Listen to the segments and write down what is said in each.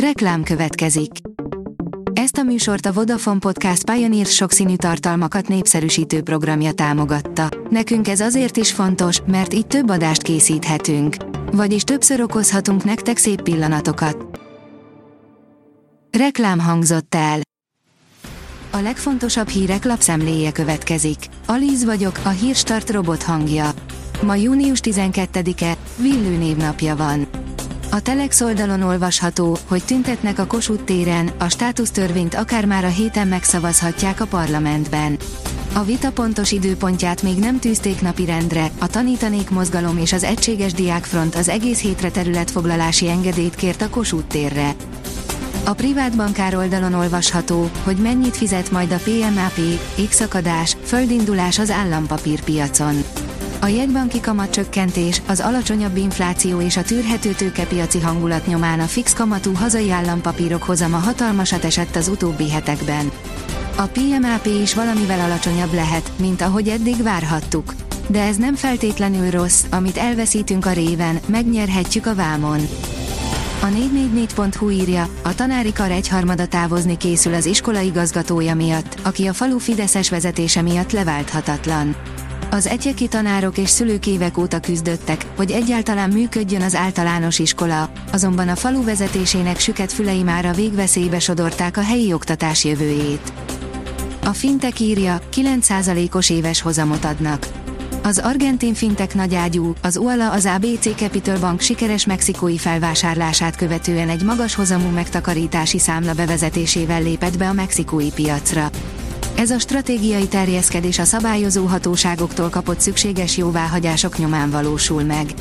Reklám következik. Ezt a műsort a Vodafone Podcast Pioneer sokszínű tartalmakat népszerűsítő programja támogatta. Nekünk ez azért is fontos, mert így több adást készíthetünk. Vagyis többször okozhatunk nektek szép pillanatokat. Reklám hangzott el. A legfontosabb hírek lapszemléje következik. Alíz vagyok, a hírstart robot hangja. Ma június 12-e, Villő névnapja van. A Telex oldalon olvasható, hogy tüntetnek a Kossuth téren, a státusztörvényt akár már a héten megszavazhatják a parlamentben. A vita pontos időpontját még nem tűzték napirendre, a tanítanék mozgalom és az Egységes Diákfront az egész hétre területfoglalási engedélyt kért a Kossuth térre. A privát bankár oldalon olvasható, hogy mennyit fizet majd a PMAP, égszakadás, földindulás az állampapírpiacon. A jegybanki kamatcsökkentés, az alacsonyabb infláció és a tűrhető tőkepiaci hangulat nyomán a fix kamatú hazai állampapírok hozama hatalmasat esett az utóbbi hetekben. A PMAP is valamivel alacsonyabb lehet, mint ahogy eddig várhattuk. De ez nem feltétlenül rossz, amit elveszítünk a réven, megnyerhetjük a vámon. A 444.hu írja, a tanári kar egyharmada távozni készül az iskola igazgatója miatt, aki a falu Fideszes vezetése miatt leválthatatlan. Az egyeki tanárok és szülők évek óta küzdöttek, hogy egyáltalán működjön az általános iskola, azonban a falu vezetésének süket fülei már a végveszélybe sodorták a helyi oktatás jövőjét. A fintek írja, 9%-os éves hozamot adnak. Az argentin fintek nagyágyú, az UALA az ABC Capital Bank sikeres mexikói felvásárlását követően egy magas hozamú megtakarítási számla bevezetésével lépett be a mexikói piacra. Ez a stratégiai terjeszkedés a szabályozó hatóságoktól kapott szükséges jóváhagyások nyomán valósul meg.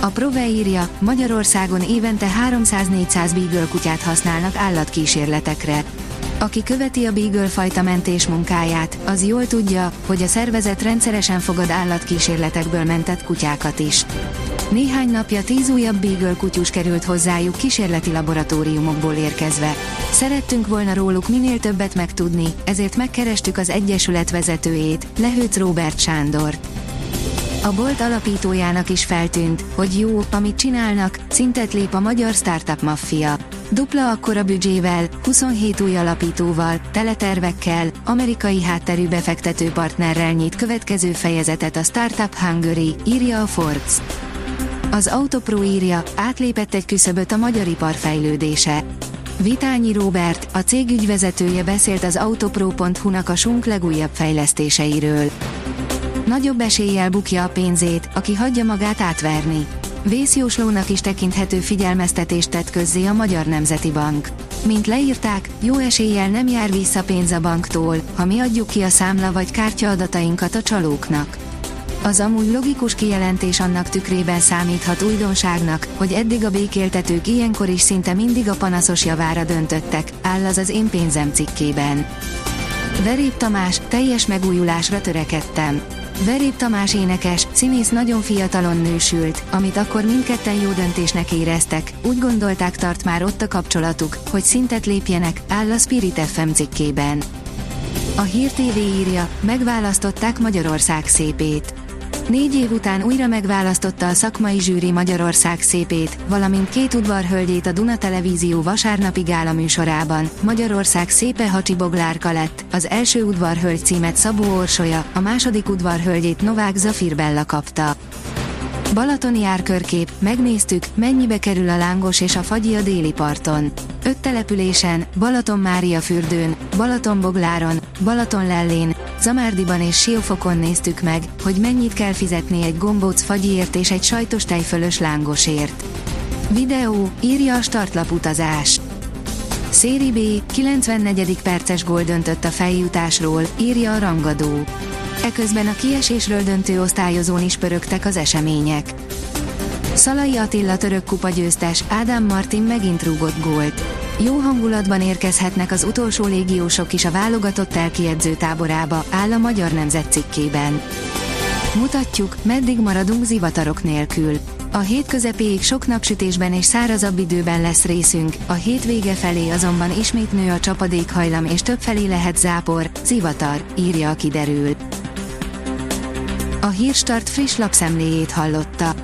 A Prove írja, Magyarországon évente 300-400 Beagle kutyát használnak állatkísérletekre. Aki követi a Beagle fajta mentés munkáját, az jól tudja, hogy a szervezet rendszeresen fogad állatkísérletekből mentett kutyákat is. Néhány napja tíz újabb Beagle kutyus került hozzájuk kísérleti laboratóriumokból érkezve. Szerettünk volna róluk minél többet megtudni, ezért megkerestük az Egyesület vezetőjét, Lehőc Robert Sándor. A Bolt alapítójának is feltűnt, hogy jó, amit csinálnak, szintet lép a magyar startup maffia. Dupla akkora büdzsével, 27 új alapítóval, teletervekkel, amerikai hátterű befektető partnerrel nyit következő fejezetet a Startup Hungary, írja a Forbes. Az Autopro írja, átlépett egy küszöböt a magyar ipar fejlődése. Vitányi Robert, a cég ügyvezetője beszélt az autopro.hu-nak a sunk legújabb fejlesztéseiről. Nagyobb eséllyel bukja a pénzét, aki hagyja magát átverni. Vészjóslónak is tekinthető figyelmeztetést tett közzé a Magyar Nemzeti Bank. Mint leírták, jó eséllyel nem jár vissza pénz a banktól, ha mi adjuk ki a számla vagy kártya adatainkat a csalóknak. Az amúgy logikus kijelentés annak tükrében számíthat újdonságnak, hogy eddig a békéltetők ilyenkor is szinte mindig a panaszos javára döntöttek, áll az az én pénzem cikkében. Verép Tamás, teljes megújulásra törekedtem. Verép Tamás énekes, színész nagyon fiatalon nősült, amit akkor mindketten jó döntésnek éreztek, úgy gondolták tart már ott a kapcsolatuk, hogy szintet lépjenek, áll a Spirit FM cikkében. A Hír TV írja, megválasztották Magyarország szépét. Négy év után újra megválasztotta a szakmai zsűri Magyarország szépét, valamint két udvarhölgyét a Duna Televízió vasárnapi gála műsorában. Magyarország szépe Hacsi Boglárka lett, az első udvarhölgy címet Szabó Orsolya, a második udvarhölgyét Novák Zafir Bella kapta. Balatoni árkörkép, megnéztük, mennyibe kerül a lángos és a fagyi a déli parton. Öt településen, Balaton Mária fürdőn, Balatonbogláron, Balatonlellén, Zamárdiban és Siófokon néztük meg, hogy mennyit kell fizetni egy gombóc fagyiért és egy sajtos tejfölös lángosért. Videó, írja a startlap utazás. Széri B, 94. perces gól döntött a feljutásról, írja a rangadó. Eközben a kiesésről döntő osztályozón is pörögtek az események. Szalai Attila török kupa győztes, Ádám Martin megint rúgott gólt. Jó hangulatban érkezhetnek az utolsó légiósok is a válogatott elkiedző táborába, áll a Magyar Nemzet cikkében. Mutatjuk, meddig maradunk zivatarok nélkül. A hét közepéig sok napsütésben és szárazabb időben lesz részünk, a hét vége felé azonban ismét nő a csapadékhajlam és több felé lehet zápor, zivatar, írja a kiderül. A Hírstart friss lapszemléjét hallotta.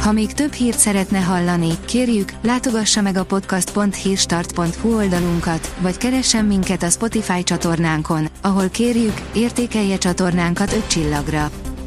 Ha még több hírt szeretne hallani, kérjük, látogassa meg a podcast.hírstart.hu oldalunkat, vagy keressen minket a Spotify csatornánkon, ahol kérjük, értékelje csatornánkat 5 csillagra.